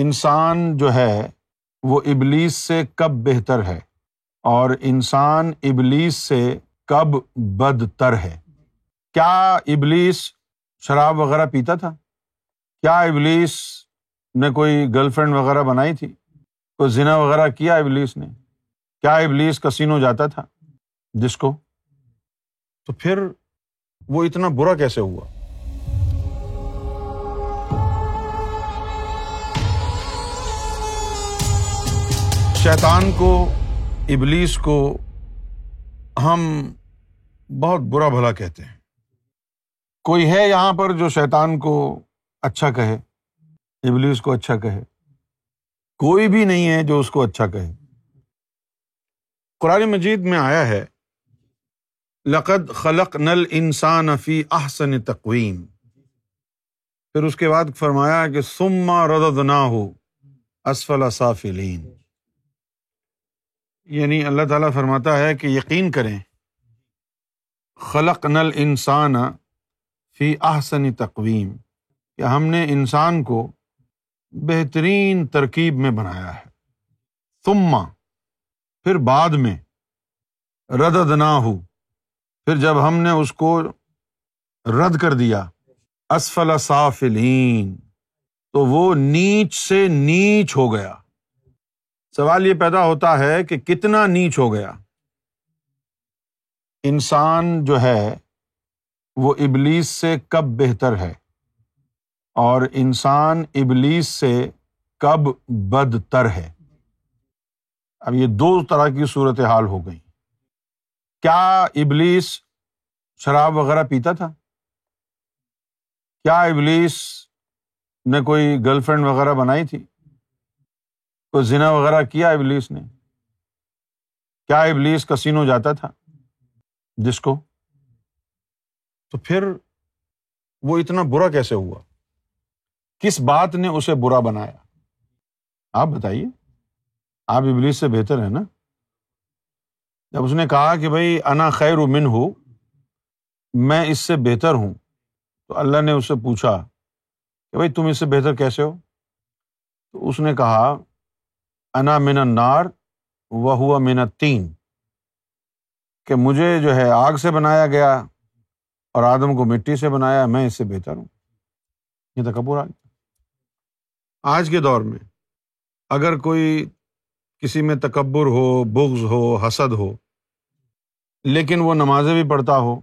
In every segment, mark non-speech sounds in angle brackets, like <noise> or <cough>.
انسان جو ہے وہ ابلیس سے کب بہتر ہے اور انسان ابلیس سے کب بدتر ہے کیا ابلیس شراب وغیرہ پیتا تھا کیا ابلیس نے کوئی گرل فرینڈ وغیرہ بنائی تھی کوئی زنا وغیرہ کیا ابلیس نے کیا ابلیس کسینو جاتا تھا جس کو تو پھر وہ اتنا برا کیسے ہوا شیطان کو ابلیس کو ہم بہت برا بھلا کہتے ہیں کوئی ہے یہاں پر جو شیطان کو اچھا کہے ابلیس کو اچھا کہے کوئی بھی نہیں ہے جو اس کو اچھا کہے قرآن مجید میں آیا ہے لقد خلق نل انسان فی احسن تقویم پھر اس کے بعد فرمایا کہ سما ردد نہ ہو اسفلا صافلین یعنی اللہ تعالیٰ فرماتا ہے کہ یقین کریں خلق نل انسان فی آحسنی تقویم یا ہم نے انسان کو بہترین ترکیب میں بنایا ہے ثم پھر بعد میں ردد نہ ہو پھر جب ہم نے اس کو رد کر دیا اسفل صافلین تو وہ نیچ سے نیچ ہو گیا سوال یہ پیدا ہوتا ہے کہ کتنا نیچ ہو گیا انسان جو ہے وہ ابلیس سے کب بہتر ہے اور انسان ابلیس سے کب بدتر ہے اب یہ دو طرح کی صورت حال ہو گئی کیا ابلیس شراب وغیرہ پیتا تھا کیا ابلیس نے کوئی گرل فرینڈ وغیرہ بنائی تھی تو زنا وغیرہ کیا ابلیس نے کیا ابلیس کسینو جاتا تھا جس کو تو پھر وہ اتنا برا کیسے ہوا کس بات نے اسے برا بنایا آپ بتائیے آپ ابلیس سے بہتر ہیں نا جب اس نے کہا کہ بھائی انا خیر من ہو میں اس سے بہتر ہوں تو اللہ نے اس سے پوچھا کہ بھائی تم اس سے بہتر کیسے ہو تو اس نے کہا انا من نار و ہوا من تین کہ مجھے جو ہے آگ سے بنایا گیا اور آدم کو مٹی سے بنایا میں اس سے بہتر ہوں یہ تکبر آج آج کے دور میں اگر کوئی کسی میں تکبر ہو بغض ہو حسد ہو لیکن وہ نمازیں بھی پڑھتا ہو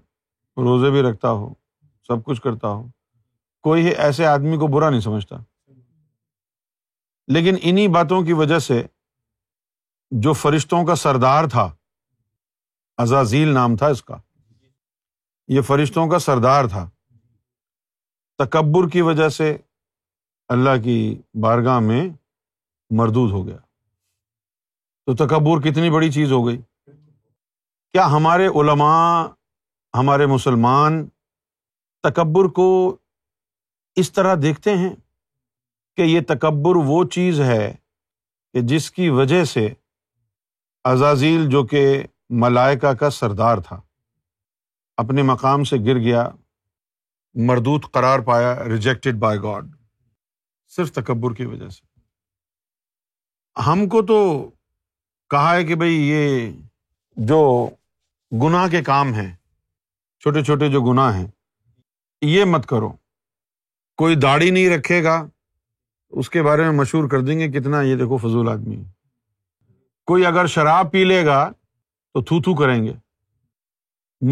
روزے بھی رکھتا ہو سب کچھ کرتا ہو کوئی ایسے آدمی کو برا نہیں سمجھتا لیکن انہی باتوں کی وجہ سے جو فرشتوں کا سردار تھا ازازیل نام تھا اس کا یہ فرشتوں کا سردار تھا تکبر کی وجہ سے اللہ کی بارگاہ میں مردود ہو گیا تو تکبر کتنی بڑی چیز ہو گئی کیا ہمارے علماء ہمارے مسلمان تکبر کو اس طرح دیکھتے ہیں کہ یہ تکبر وہ چیز ہے کہ جس کی وجہ سے ازازیل جو کہ ملائکہ کا سردار تھا اپنے مقام سے گر گیا مردوت قرار پایا ریجیکٹڈ بائی گاڈ صرف تکبر کی وجہ سے ہم کو تو کہا ہے کہ بھائی یہ جو گناہ کے کام ہیں چھوٹے چھوٹے جو گناہ ہیں یہ مت کرو کوئی داڑھی نہیں رکھے گا اس کے بارے میں مشہور کر دیں گے کتنا یہ دیکھو فضول آدمی ہے کوئی اگر شراب پی لے گا تو تھو تھو کریں گے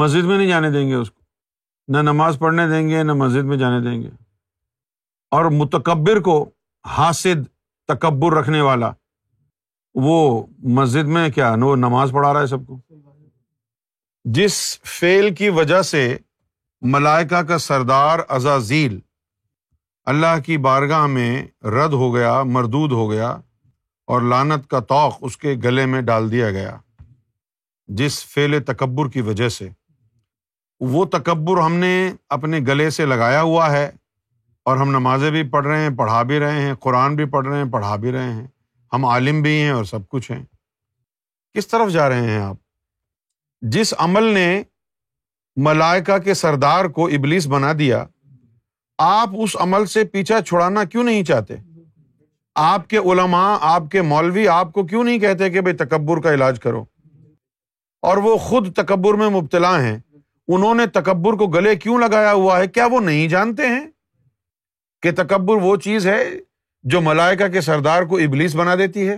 مسجد میں نہیں جانے دیں گے اس کو نہ نماز پڑھنے دیں گے نہ مسجد میں جانے دیں گے اور متکبر کو حاسد تکبر رکھنے والا وہ مسجد میں کیا نو نماز پڑھا رہا ہے سب کو جس فیل کی وجہ سے ملائکہ کا سردار ازازیل اللہ کی بارگاہ میں رد ہو گیا مردود ہو گیا اور لانت کا توق اس کے گلے میں ڈال دیا گیا جس فعل تکبر کی وجہ سے وہ تکبر ہم نے اپنے گلے سے لگایا ہوا ہے اور ہم نمازیں بھی پڑھ رہے ہیں پڑھا بھی رہے ہیں قرآن بھی پڑھ رہے ہیں پڑھا بھی رہے ہیں ہم عالم بھی ہیں اور سب کچھ ہیں کس طرف جا رہے ہیں آپ جس عمل نے ملائکہ کے سردار کو ابلیس بنا دیا آپ اس عمل سے پیچھا چھڑانا کیوں نہیں چاہتے آپ کے علما آپ کے مولوی آپ کو کیوں نہیں کہتے کہ بھائی تکبر کا علاج کرو اور وہ خود تکبر میں مبتلا ہیں انہوں نے تکبر کو گلے کیوں لگایا ہوا ہے کیا وہ نہیں جانتے ہیں کہ تکبر وہ چیز ہے جو ملائکا کے سردار کو ابلیس بنا دیتی ہے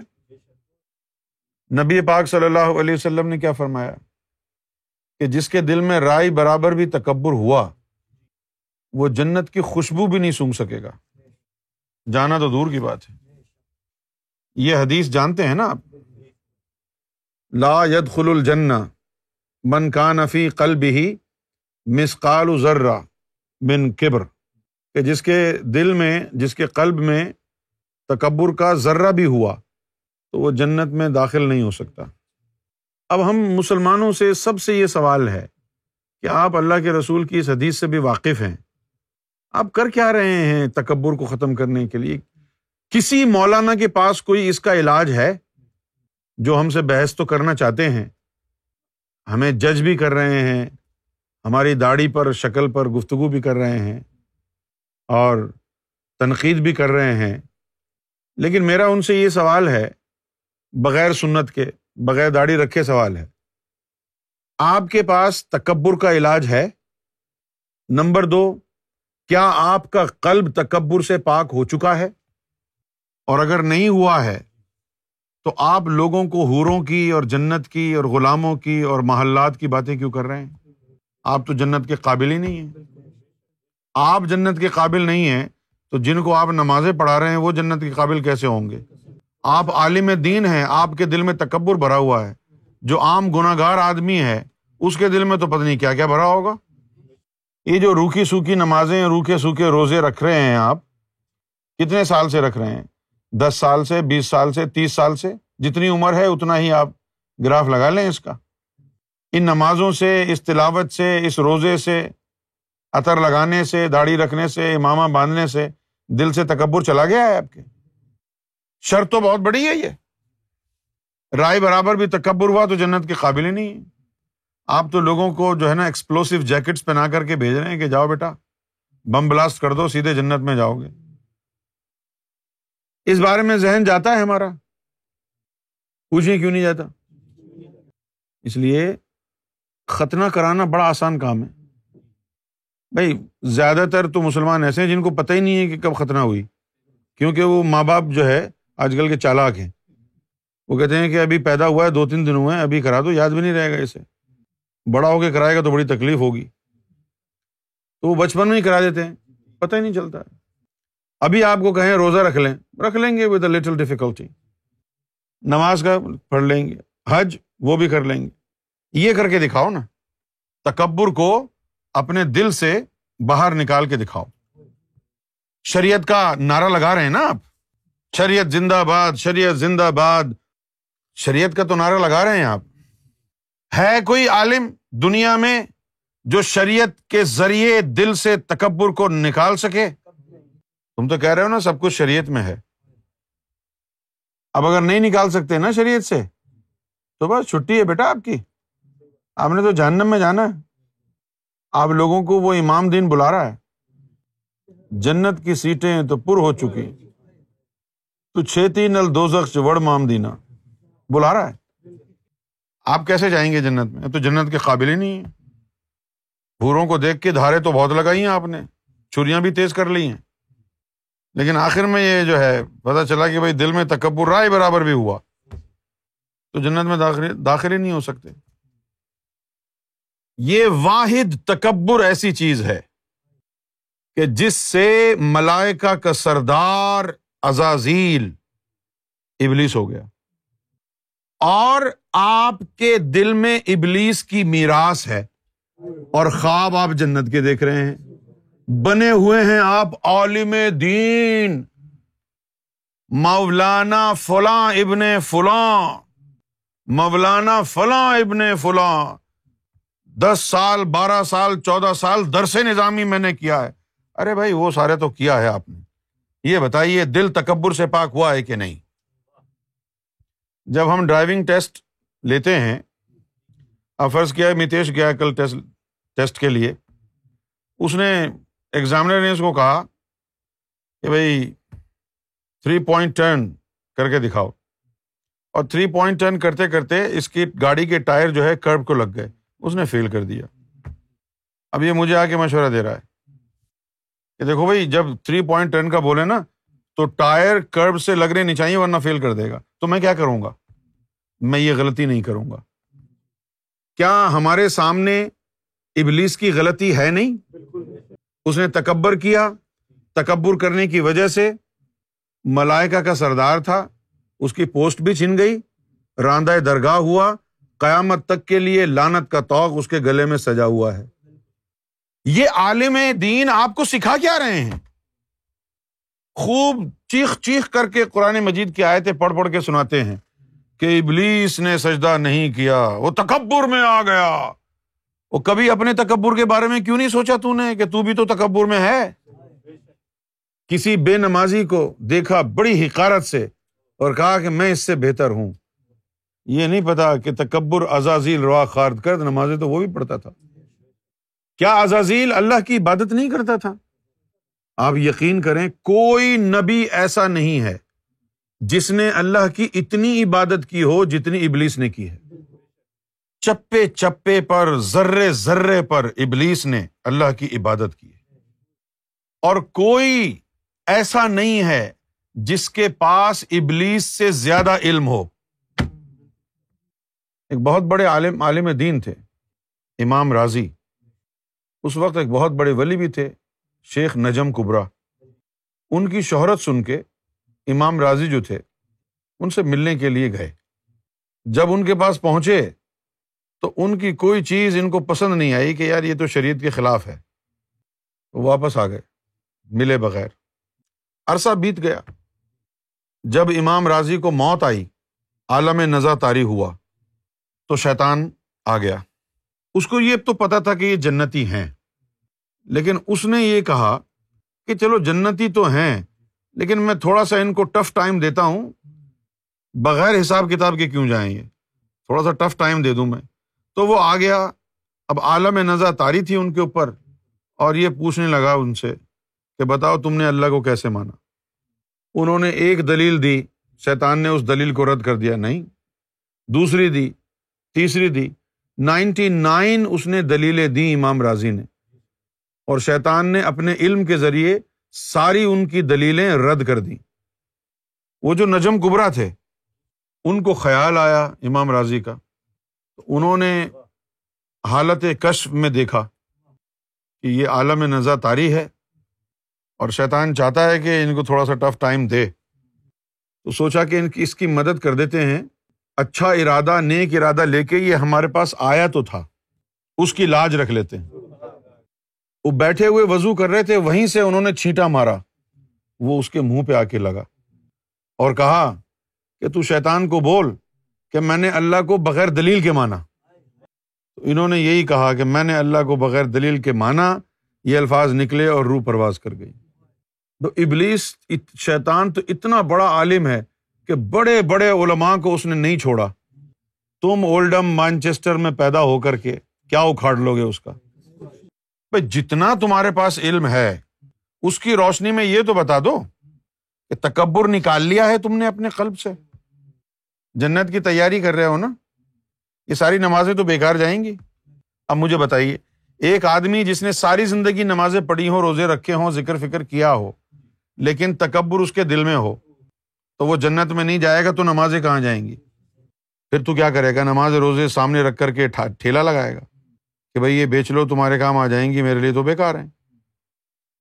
نبی پاک صلی اللہ علیہ وسلم نے کیا فرمایا کہ جس کے دل میں رائے برابر بھی تکبر ہوا وہ جنت کی خوشبو بھی نہیں سونگ سکے گا جانا تو دور کی بات ہے یہ حدیث جانتے ہیں نا آپ لا ید خل الجن من کا نفی قلب ہی مس کال و ذرا بن کبر کہ جس کے دل میں جس کے قلب میں تکبر کا ذرہ بھی ہوا تو وہ جنت میں داخل نہیں ہو سکتا اب ہم مسلمانوں سے سب سے یہ سوال ہے کہ آپ اللہ کے رسول کی اس حدیث سے بھی واقف ہیں آپ کر کے آ رہے ہیں تکبر کو ختم کرنے کے لیے کسی مولانا کے پاس کوئی اس کا علاج ہے جو ہم سے بحث تو کرنا چاہتے ہیں ہمیں جج بھی کر رہے ہیں ہماری داڑھی پر شکل پر گفتگو بھی کر رہے ہیں اور تنقید بھی کر رہے ہیں لیکن میرا ان سے یہ سوال ہے بغیر سنت کے بغیر داڑھی رکھے سوال ہے آپ کے پاس تکبر کا علاج ہے نمبر دو کیا آپ کا قلب تکبر سے پاک ہو چکا ہے اور اگر نہیں ہوا ہے تو آپ لوگوں کو حوروں کی اور جنت کی اور غلاموں کی اور محلات کی باتیں کیوں کر رہے ہیں آپ تو جنت کے قابل ہی نہیں ہیں آپ جنت کے قابل نہیں ہیں تو جن کو آپ نمازیں پڑھا رہے ہیں وہ جنت کے قابل کیسے ہوں گے آپ عالم دین ہیں آپ کے دل میں تکبر بھرا ہوا ہے جو عام گناہ گار آدمی ہے اس کے دل میں تو پتہ نہیں کیا کیا بھرا ہوگا یہ جو روکھی سوکھی نمازیں روکھے سوکھے روزے رکھ رہے ہیں آپ کتنے سال سے رکھ رہے ہیں دس سال سے بیس سال سے تیس سال سے جتنی عمر ہے اتنا ہی آپ گراف لگا لیں اس کا ان نمازوں سے اس تلاوت سے اس روزے سے عطر لگانے سے داڑھی رکھنے سے امامہ باندھنے سے دل سے تکبر چلا گیا ہے آپ کے شرط تو بہت بڑی ہے یہ رائے برابر بھی تکبر ہوا تو جنت کے قابل ہی نہیں ہے آپ تو لوگوں کو جو ہے نا ایکسپلوسو جیکٹس پہنا کر کے بھیج رہے ہیں کہ جاؤ بیٹا بم بلاسٹ کر دو سیدھے جنت میں جاؤ گے اس بارے میں ذہن جاتا ہے ہمارا پوچھیں کیوں نہیں جاتا اس لیے ختنہ کرانا بڑا آسان کام ہے بھائی زیادہ تر تو مسلمان ایسے ہیں جن کو پتہ ہی نہیں ہے کہ کب ختنہ ہوئی کیونکہ وہ ماں باپ جو ہے آج کل کے چالاک ہیں وہ کہتے ہیں کہ ابھی پیدا ہوا ہے دو تین دن ہوئے ہیں ابھی کرا دو یاد بھی نہیں رہے گا اسے بڑا ہو کے کرائے گا تو بڑی تکلیف ہوگی تو وہ بچپن میں ہی کرا دیتے ہیں پتہ ہی نہیں چلتا ابھی آپ کو کہیں روزہ رکھ لیں رکھ لیں گے ود اے لٹل ڈیفیکلٹی نماز کا پڑھ لیں گے حج وہ بھی کر لیں گے یہ کر کے دکھاؤ نا تکبر کو اپنے دل سے باہر نکال کے دکھاؤ شریعت کا نعرہ لگا رہے ہیں نا آپ شریعت زندہ باد شریعت زندہ باد شریعت کا تو نعرہ لگا رہے ہیں آپ ہے کوئی عالم دنیا میں جو شریعت کے ذریعے دل سے تکبر کو نکال سکے تم تو کہہ رہے ہو نا سب کچھ شریعت میں ہے اب اگر نہیں نکال سکتے نا شریعت سے تو بس چھٹی ہے بیٹا آپ کی آپ نے تو جہنم میں جانا ہے آپ لوگوں کو وہ امام دین بلا رہا ہے جنت کی سیٹیں تو پر ہو چکی تو چھ نل دو زخش وڑ دینا بلا رہا ہے آپ کیسے جائیں گے جنت میں تو جنت کے قابل ہی نہیں ہے بھوروں کو دیکھ کے دھارے تو بہت لگائی ہیں آپ نے چھریاں بھی تیز کر لی ہیں لیکن آخر میں یہ جو ہے پتا چلا کہ بھائی دل میں تکبر رائے برابر بھی ہوا تو جنت میں داخل ہی نہیں ہو سکتے یہ واحد تکبر ایسی چیز ہے کہ جس سے ملائکہ کا سردار ازازیل ابلیس ہو گیا اور آپ کے دل میں ابلیس کی میراث ہے اور خواب آپ جنت کے دیکھ رہے ہیں بنے ہوئے ہیں آپ عالم دین مولانا فلاں ابن فلاں مولانا فلاں ابن فلاں دس سال بارہ سال چودہ سال درس نظامی میں نے کیا ہے ارے بھائی وہ سارے تو کیا ہے آپ نے یہ بتائیے دل تکبر سے پاک ہوا ہے کہ نہیں جب ہم ڈرائیونگ ٹیسٹ لیتے ہیں اب فرض کیا ہے میتیش گیا کل ٹیسٹ ٹیسٹ کے لیے اس نے ایگزامنر نے اس کو کہا کہ بھائی تھری پوائنٹ ٹرن کر کے دکھاؤ اور تھری پوائنٹ ٹرن کرتے کرتے اس کی گاڑی کے ٹائر جو ہے کرب کو لگ گئے اس نے فیل کر دیا اب یہ مجھے آ کے مشورہ دے رہا ہے کہ دیکھو بھائی جب تھری پوائنٹ ٹرن کا بولے نا تو ٹائر کرب سے لگ رہے چاہیے ورنہ فیل کر دے گا تو میں کیا کروں گا میں یہ غلطی نہیں کروں گا کیا ہمارے سامنے ابلیس کی غلطی ہے نہیں اس نے تکبر کیا تکبر کرنے کی وجہ سے ملائکا کا سردار تھا اس کی پوسٹ بھی چھن گئی راندہ درگاہ ہوا قیامت تک کے لیے لانت کا توق اس کے گلے میں سجا ہوا ہے یہ عالم دین آپ کو سکھا کیا رہے ہیں خوب چیخ چیخ کر کے قرآن مجید کی آیتیں پڑھ پڑھ کے سناتے ہیں کہ ابلیس نے سجدہ نہیں کیا وہ تکبر میں آ گیا وہ کبھی اپنے تکبر کے بارے میں کیوں نہیں سوچا تو نے کہ تو تو بھی تکبر میں ہے کسی بے نمازی کو دیکھا بڑی حکارت سے اور کہا کہ میں اس سے بہتر ہوں یہ نہیں پتا کہ تکبر ازازیل روا خارد کرد نمازیں تو وہ بھی پڑھتا تھا کیا ازازیل اللہ کی عبادت نہیں کرتا تھا آپ یقین کریں کوئی نبی ایسا نہیں ہے جس نے اللہ کی اتنی عبادت کی ہو جتنی ابلیس نے کی ہے چپے چپے پر ذرے ذرے پر ابلیس نے اللہ کی عبادت کی ہے اور کوئی ایسا نہیں ہے جس کے پاس ابلیس سے زیادہ علم ہو ایک بہت بڑے عالم عالم دین تھے امام راضی اس وقت ایک بہت بڑے ولی بھی تھے شیخ نجم کبرا ان کی شہرت سن کے امام راضی جو تھے ان سے ملنے کے لیے گئے جب ان کے پاس پہنچے تو ان کی کوئی چیز ان کو پسند نہیں آئی کہ یار یہ تو شریعت کے خلاف ہے واپس آ گئے ملے بغیر عرصہ بیت گیا جب امام راضی کو موت آئی عالم نزا تاری ہوا تو شیطان آ گیا اس کو یہ تو پتا تھا کہ یہ جنتی ہیں لیکن اس نے یہ کہا کہ چلو جنتی تو ہیں لیکن میں تھوڑا سا ان کو ٹف ٹائم دیتا ہوں بغیر حساب کتاب کے کیوں جائیں تھوڑا سا ٹف ٹائم دے دوں میں تو وہ آ گیا اب عالم نظر تاری تھی ان کے اوپر اور یہ پوچھنے لگا ان سے کہ بتاؤ تم نے اللہ کو کیسے مانا انہوں نے ایک دلیل دی شیطان نے اس دلیل کو رد کر دیا نہیں دوسری دی تیسری دی نائنٹی نائن اس نے دلیلیں دیں امام راضی نے اور شیطان نے اپنے علم کے ذریعے ساری ان کی دلیلیں رد کر دیں وہ جو نجم کبرا تھے ان کو خیال آیا امام راضی کا انہوں نے حالت کشف میں دیکھا کہ یہ عالم نزا تاری ہے اور شیطان چاہتا ہے کہ ان کو تھوڑا سا ٹف ٹائم دے تو سوچا کہ ان کی اس کی مدد کر دیتے ہیں اچھا ارادہ نیک ارادہ لے کے یہ ہمارے پاس آیا تو تھا اس کی لاج رکھ لیتے ہیں وہ بیٹھے ہوئے وضو کر رہے تھے وہیں سے انہوں نے چھینٹا مارا وہ اس کے منہ پہ آ کے لگا اور کہا کہ تو شیتان کو بول کہ میں نے اللہ کو بغیر دلیل کے مانا انہوں نے یہی کہا کہ میں نے اللہ کو بغیر دلیل کے مانا یہ الفاظ نکلے اور روح پرواز کر گئی تو ابلیس شیتان تو اتنا بڑا عالم ہے کہ بڑے بڑے علما کو اس نے نہیں چھوڑا تم اولڈم مانچیسٹر میں پیدا ہو کر کے کیا اکھاڑ لو گے اس کا جتنا تمہارے پاس علم ہے اس کی روشنی میں یہ تو بتا دو کہ تکبر نکال لیا ہے تم نے اپنے قلب سے جنت کی تیاری کر رہے ہو نا یہ ساری نمازیں تو بےکار جائیں گی اب مجھے بتائیے ایک آدمی جس نے ساری زندگی نمازیں پڑھی ہوں روزے رکھے ہوں ذکر فکر کیا ہو لیکن تکبر اس کے دل میں ہو تو وہ جنت میں نہیں جائے گا تو نمازیں کہاں جائیں گی پھر تو کیا کرے گا نماز روزے سامنے رکھ کر کے ٹھیلا لگائے گا کہ بھائی یہ بیچ لو تمہارے کام آ جائیں گی میرے لیے تو بےکار ہیں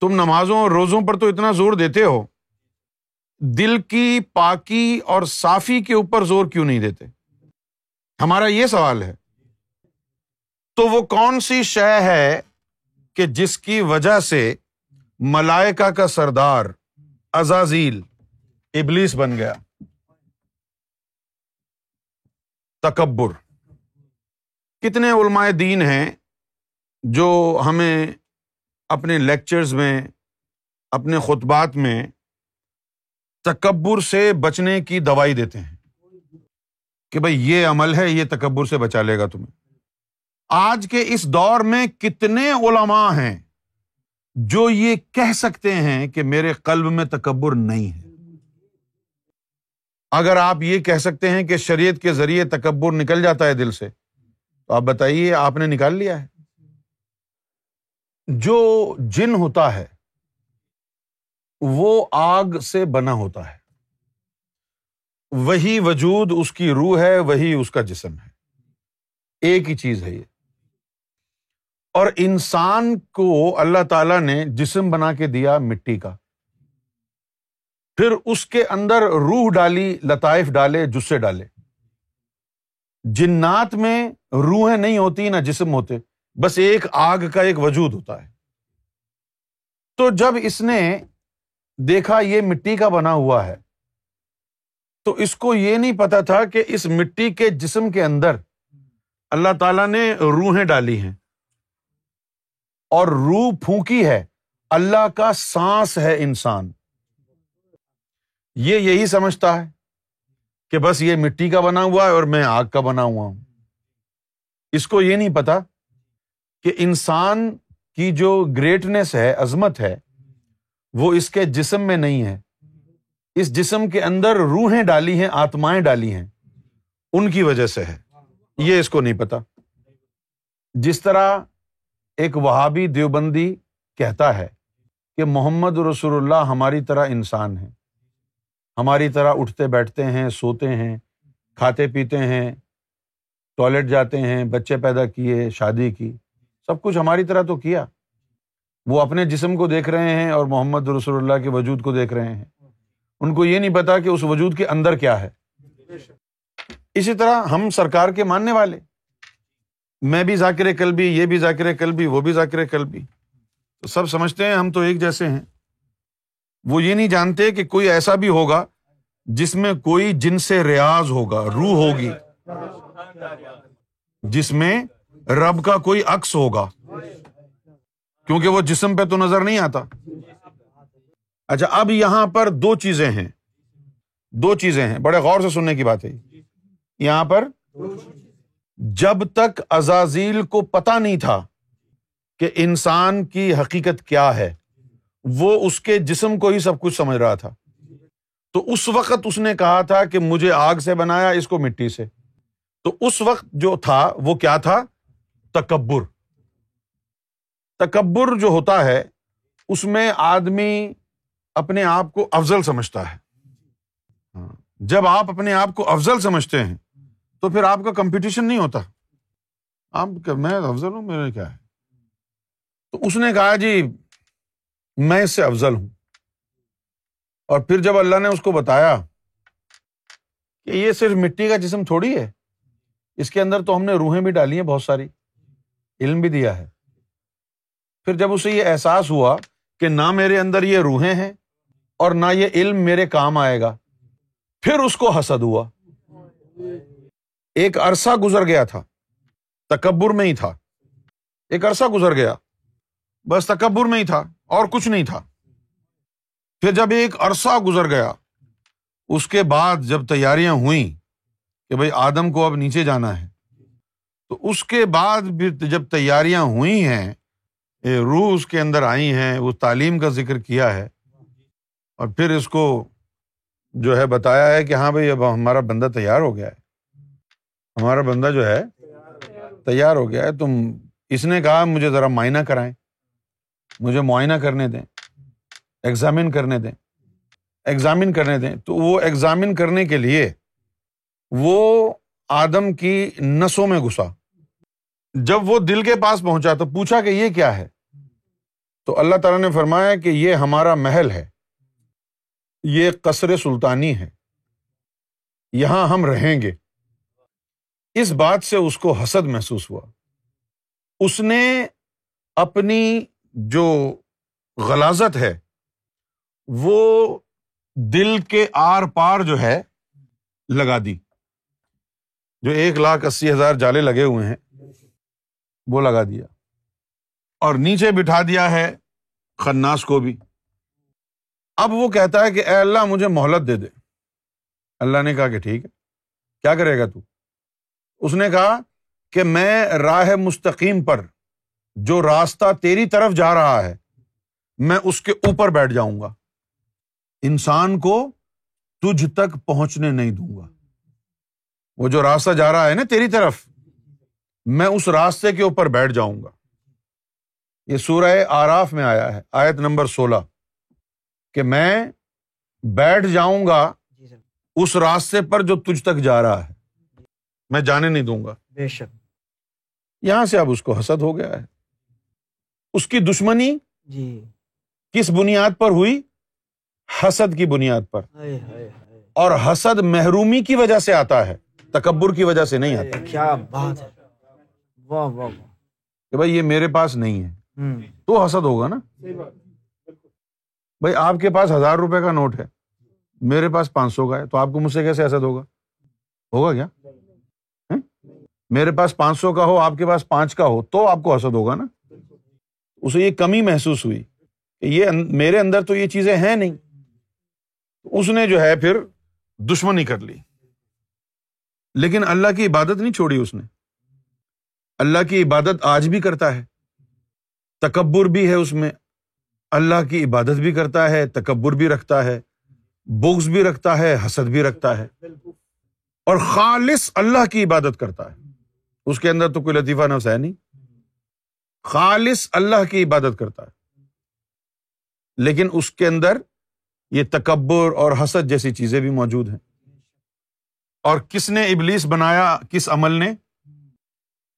تم نمازوں اور روزوں پر تو اتنا زور دیتے ہو دل کی پاکی اور صافی کے اوپر زور کیوں نہیں دیتے ہمارا یہ سوال ہے تو وہ کون سی شے ہے کہ جس کی وجہ سے ملائکا کا سردار ازازیل ابلیس بن گیا تکبر کتنے علمائے دین ہیں جو ہمیں اپنے لیکچرز میں اپنے خطبات میں تکبر سے بچنے کی دوائی دیتے ہیں کہ بھائی یہ عمل ہے یہ تکبر سے بچا لے گا تمہیں آج کے اس دور میں کتنے علماء ہیں جو یہ کہہ سکتے ہیں کہ میرے قلب میں تکبر نہیں ہے اگر آپ یہ کہہ سکتے ہیں کہ شریعت کے ذریعے تکبر نکل جاتا ہے دل سے تو آپ بتائیے آپ نے نکال لیا ہے جو جن ہوتا ہے وہ آگ سے بنا ہوتا ہے وہی وجود اس کی روح ہے وہی اس کا جسم ہے ایک ہی چیز ہے یہ اور انسان کو اللہ تعالی نے جسم بنا کے دیا مٹی کا پھر اس کے اندر روح ڈالی لطائف ڈالے جسے ڈالے جنات میں روحیں نہیں ہوتی نہ جسم ہوتے بس ایک آگ کا ایک وجود ہوتا ہے تو جب اس نے دیکھا یہ مٹی کا بنا ہوا ہے تو اس کو یہ نہیں پتا تھا کہ اس مٹی کے جسم کے اندر اللہ تعالیٰ نے روحیں ڈالی ہیں اور روح پھونکی ہے اللہ کا سانس ہے انسان یہ یہی سمجھتا ہے کہ بس یہ مٹی کا بنا ہوا ہے اور میں آگ کا بنا ہوا ہوں اس کو یہ نہیں پتا کہ انسان کی جو گریٹنیس ہے عظمت ہے وہ اس کے جسم میں نہیں ہے اس جسم کے اندر روحیں ڈالی ہیں آتمائیں ڈالی ہیں ان کی وجہ سے ہے یہ اس کو نہیں پتا جس طرح ایک وہابی دیوبندی کہتا ہے کہ محمد رسول اللہ ہماری طرح انسان ہے ہماری طرح اٹھتے بیٹھتے ہیں سوتے ہیں کھاتے پیتے ہیں ٹوائلٹ جاتے ہیں بچے پیدا کیے شادی کی سب کچھ ہماری طرح تو کیا وہ اپنے جسم کو دیکھ رہے ہیں اور محمد رسول اللہ کے وجود کو دیکھ رہے ہیں ان کو یہ نہیں پتا کہ اس وجود کے اندر کیا ہے اسی طرح ہم سرکار کے ماننے والے میں بھی ذاکر کل بھی یہ بھی ذاکر قلبی کل بھی وہ بھی ذاکر کل بھی سب سمجھتے ہیں ہم تو ایک جیسے ہیں وہ یہ نہیں جانتے کہ کوئی ایسا بھی ہوگا جس میں کوئی جن سے ریاض ہوگا روح ہوگی جس میں رب کا کوئی عکس ہوگا کیونکہ وہ جسم پہ تو نظر نہیں آتا اچھا اب یہاں پر دو چیزیں ہیں دو چیزیں ہیں بڑے غور سے سننے کی بات ہے یہاں پر جب تک ازازیل کو پتا نہیں تھا کہ انسان کی حقیقت کیا ہے وہ اس کے جسم کو ہی سب کچھ سمجھ رہا تھا تو اس وقت اس نے کہا تھا کہ مجھے آگ سے بنایا اس کو مٹی سے تو اس وقت جو تھا وہ کیا تھا تکبر تکبر جو ہوتا ہے اس میں آدمی اپنے آپ کو افضل سمجھتا ہے جب آپ اپنے آپ کو افضل سمجھتے ہیں تو پھر آپ کا کمپٹیشن نہیں ہوتا آپ میں افضل ہوں میرے کیا ہے تو اس نے کہا جی میں اس سے افضل ہوں اور پھر جب اللہ نے اس کو بتایا کہ یہ صرف مٹی کا جسم تھوڑی ہے اس کے اندر تو ہم نے روحیں بھی ڈالی ہیں بہت ساری علم بھی دیا ہے پھر جب اسے یہ احساس ہوا کہ نہ میرے اندر یہ روحیں ہیں اور نہ یہ علم میرے کام آئے گا پھر اس کو حسد ہوا ایک عرصہ گزر گیا تھا تکبر میں ہی تھا ایک عرصہ گزر گیا بس تکبر میں ہی تھا اور کچھ نہیں تھا پھر جب ایک عرصہ گزر گیا اس کے بعد جب تیاریاں ہوئیں کہ بھائی آدم کو اب نیچے جانا ہے تو اس کے بعد بھی جب تیاریاں ہوئی ہیں روح اس کے اندر آئی ہیں وہ تعلیم کا ذکر کیا ہے اور پھر اس کو جو ہے بتایا ہے کہ ہاں بھائی اب ہمارا بندہ تیار ہو گیا ہے ہمارا بندہ جو ہے تیار ہو گیا ہے تم اس نے کہا مجھے ذرا معائنہ کرائیں مجھے معائنہ کرنے دیں ایگزامن کرنے دیں ایگزامن کرنے دیں تو وہ ایگزامن کرنے کے لیے وہ آدم کی نسوں میں گھسا جب وہ دل کے پاس پہنچا تو پوچھا کہ یہ کیا ہے تو اللہ تعالیٰ نے فرمایا کہ یہ ہمارا محل ہے یہ قصر سلطانی ہے یہاں ہم رہیں گے اس بات سے اس کو حسد محسوس ہوا اس نے اپنی جو غلازت ہے وہ دل کے آر پار جو ہے لگا دی جو ایک لاکھ اسی ہزار جالے لگے ہوئے ہیں وہ لگا دیا اور نیچے بٹھا دیا ہے خناس کو بھی اب وہ کہتا ہے کہ اے اللہ مجھے مہلت دے دے اللہ نے کہا کہ ٹھیک ہے کیا کرے گا تو اس نے کہا کہ میں راہ مستقیم پر جو راستہ تیری طرف جا رہا ہے میں اس کے اوپر بیٹھ جاؤں گا انسان کو تجھ تک پہنچنے نہیں دوں گا وہ جو راستہ جا رہا ہے نا تیری طرف میں اس راستے کے اوپر بیٹھ جاؤں گا یہ سورہ آراف میں آیا ہے آیت نمبر سولہ کہ میں بیٹھ جاؤں گا جی اس راستے پر جو تجھ تک جا رہا ہے میں جانے نہیں دوں گا بے شک یہاں سے اب اس کو حسد ہو گیا ہے اس کی دشمنی جی۔ کس بنیاد پر ہوئی حسد کی بنیاد پر اور حسد محرومی کی وجہ سے آتا ہے تکبر کی وجہ سے نہیں آتا کیا بات ہے کہ بھائی یہ میرے پاس نہیں ہے تو حسد ہوگا نا بھائی آپ کے پاس ہزار روپے کا نوٹ ہے میرے پاس پانچ سو کا ہے تو آپ کو مجھ سے کیسے حسد ہوگا ہوگا کیا میرے پاس پانچ سو کا ہو آپ کے پاس پانچ کا ہو تو آپ کو حسد ہوگا نا اسے یہ کمی محسوس ہوئی یہ میرے اندر تو یہ چیزیں ہیں نہیں اس نے جو ہے پھر دشمنی کر لی لیکن اللہ کی عبادت نہیں چھوڑی اس نے اللہ کی عبادت آج بھی کرتا ہے تکبر بھی ہے اس میں اللہ کی عبادت بھی کرتا ہے تکبر بھی رکھتا ہے بغض بھی رکھتا ہے حسد بھی رکھتا ہے اور خالص اللہ کی عبادت کرتا ہے اس کے اندر تو کوئی لطیفہ نفس ہے نہیں خالص اللہ کی عبادت کرتا ہے لیکن اس کے اندر یہ تکبر اور حسد جیسی چیزیں بھی موجود ہیں اور کس نے ابلیس بنایا کس عمل نے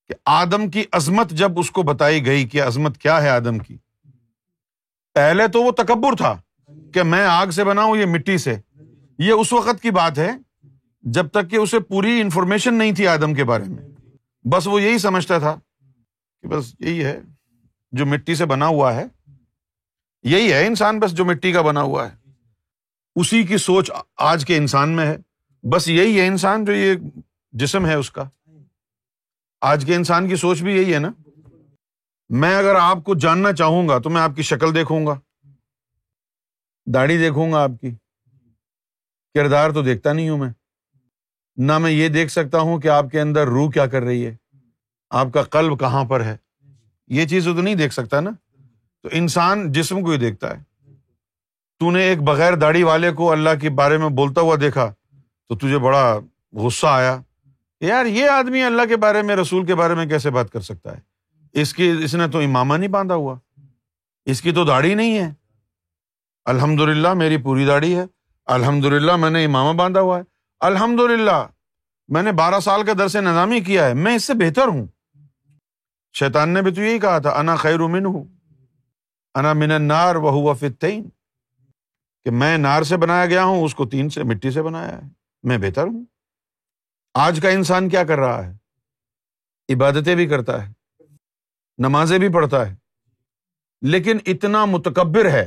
کہ آدم کی عظمت جب اس کو بتائی گئی کہ عظمت کیا ہے آدم کی پہلے تو وہ تکبر تھا کہ میں آگ سے بناؤں یہ مٹی سے یہ اس وقت کی بات ہے جب تک کہ اسے پوری انفارمیشن نہیں تھی آدم کے بارے میں بس وہ یہی سمجھتا تھا کہ بس یہی ہے جو مٹی سے بنا ہوا ہے یہی ہے انسان بس جو مٹی کا بنا ہوا ہے اسی کی سوچ آج کے انسان میں ہے بس یہی ہے انسان جو یہ جسم ہے اس کا آج کے انسان کی سوچ بھی یہی ہے نا میں اگر آپ کو جاننا چاہوں گا تو میں آپ کی شکل دیکھوں گا داڑھی دیکھوں گا آپ کی کردار تو دیکھتا نہیں ہوں میں نہ میں یہ دیکھ سکتا ہوں کہ آپ کے اندر روح کیا کر رہی ہے آپ کا قلب کہاں پر ہے یہ چیز تو نہیں دیکھ سکتا نا تو انسان جسم کو ہی دیکھتا ہے تو نے ایک بغیر داڑھی والے کو اللہ کے بارے میں بولتا ہوا دیکھا تو تجھے بڑا غصہ آیا یار یہ آدمی اللہ کے بارے میں رسول کے بارے میں کیسے بات کر سکتا ہے اس کی اس نے تو امامہ نہیں باندھا ہوا اس کی تو داڑھی نہیں ہے الحمد للہ میری پوری داڑھی ہے الحمد للہ میں نے امامہ باندھا ہوا ہے الحمد للہ میں نے بارہ سال کا درس نظامی کیا ہے میں اس سے بہتر ہوں شیطان نے بھی تو یہی کہا تھا انا خیر من ہوں انا من منار وہ میں نار سے بنایا گیا ہوں اس کو تین سے مٹی سے بنایا ہے میں بہتر ہوں آج کا انسان کیا کر رہا ہے عبادتیں بھی کرتا ہے نمازیں بھی پڑھتا ہے لیکن اتنا متکبر ہے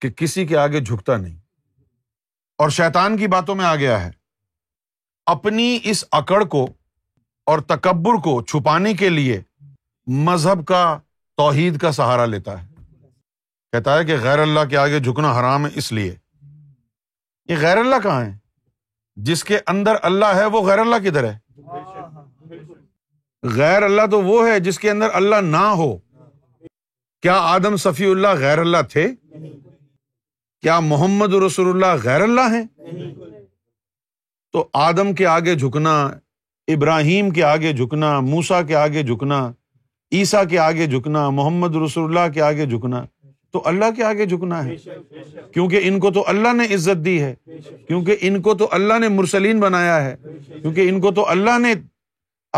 کہ کسی کے آگے جھکتا نہیں اور شیطان کی باتوں میں آ گیا ہے اپنی اس اکڑ کو اور تکبر کو چھپانے کے لیے مذہب کا توحید کا سہارا لیتا ہے کہتا ہے کہ غیر اللہ کے آگے جھکنا حرام ہے اس لیے یہ غیر اللہ کہاں ہے جس کے اندر اللہ ہے وہ غیر اللہ کدھر ہے غیر اللہ تو وہ ہے جس کے اندر اللہ نہ ہو کیا آدم صفی اللہ غیر اللہ تھے کیا محمد رسول اللہ غیر اللہ ہیں تو آدم کے آگے جھکنا ابراہیم کے آگے جھکنا موسا کے آگے جھکنا عیسا کے آگے جھکنا محمد رسول اللہ کے آگے جھکنا تو اللہ کے آگے جھکنا ہے کیونکہ ان کو تو اللہ نے عزت دی ہے کیونکہ ان کو تو اللہ نے مرسلین بنایا ہے کیونکہ ان کو تو اللہ نے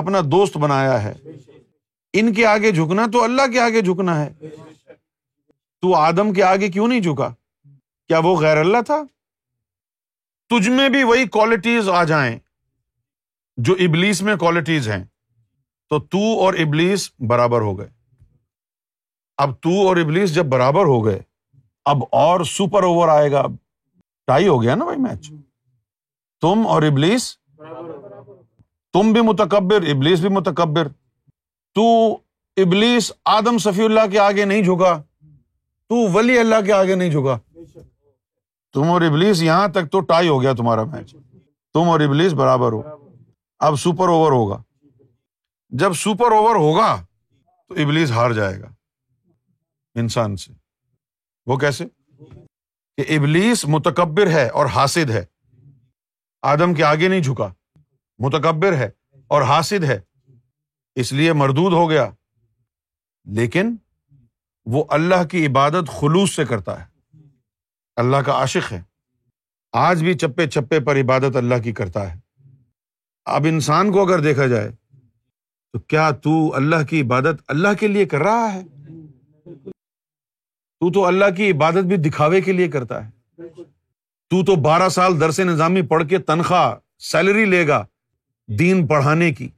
اپنا دوست بنایا ہے ان کے آگے جھکنا تو اللہ کے آگے جھکنا ہے تو آدم کے آگے کیوں نہیں جھکا کیا وہ غیر اللہ تھا تجھ میں بھی وہی کوالٹیز آ جائیں جو ابلیس میں کوالٹیز ہیں تو تو اور ابلیس برابر ہو گئے اب تو اور ابلیس جب برابر ہو گئے اب اور سپر اوور آئے گا ٹائی ہو گیا نا بھائی میچ تم اور ابلیس تم بھی متکبر ابلیس بھی متکبر تو ابلیس آدم صفی اللہ کے آگے نہیں جھکا تو ولی اللہ کے آگے نہیں جھکا تم اور ابلیس یہاں تک تو ٹائی ہو گیا تمہارا میچ تم اور ابلیس برابر ہو اب سپر اوور ہوگا جب سپر اوور ہوگا تو ابلیس ہار جائے گا انسان سے وہ کیسے کہ ابلیس متکبر ہے اور حاسد ہے آدم کے آگے نہیں جھکا متکبر ہے اور حاسد ہے اس لیے مردود ہو گیا لیکن وہ اللہ کی عبادت خلوص سے کرتا ہے اللہ کا عاشق ہے آج بھی چپے چپے پر عبادت اللہ کی کرتا ہے اب انسان کو اگر دیکھا جائے تو کیا تو اللہ کی عبادت اللہ کے لیے کر رہا ہے تو تو اللہ کی عبادت بھی دکھاوے کے لیے کرتا ہے تو تو بارہ سال درس نظامی پڑھ کے تنخواہ سیلری لے گا دین پڑھانے کی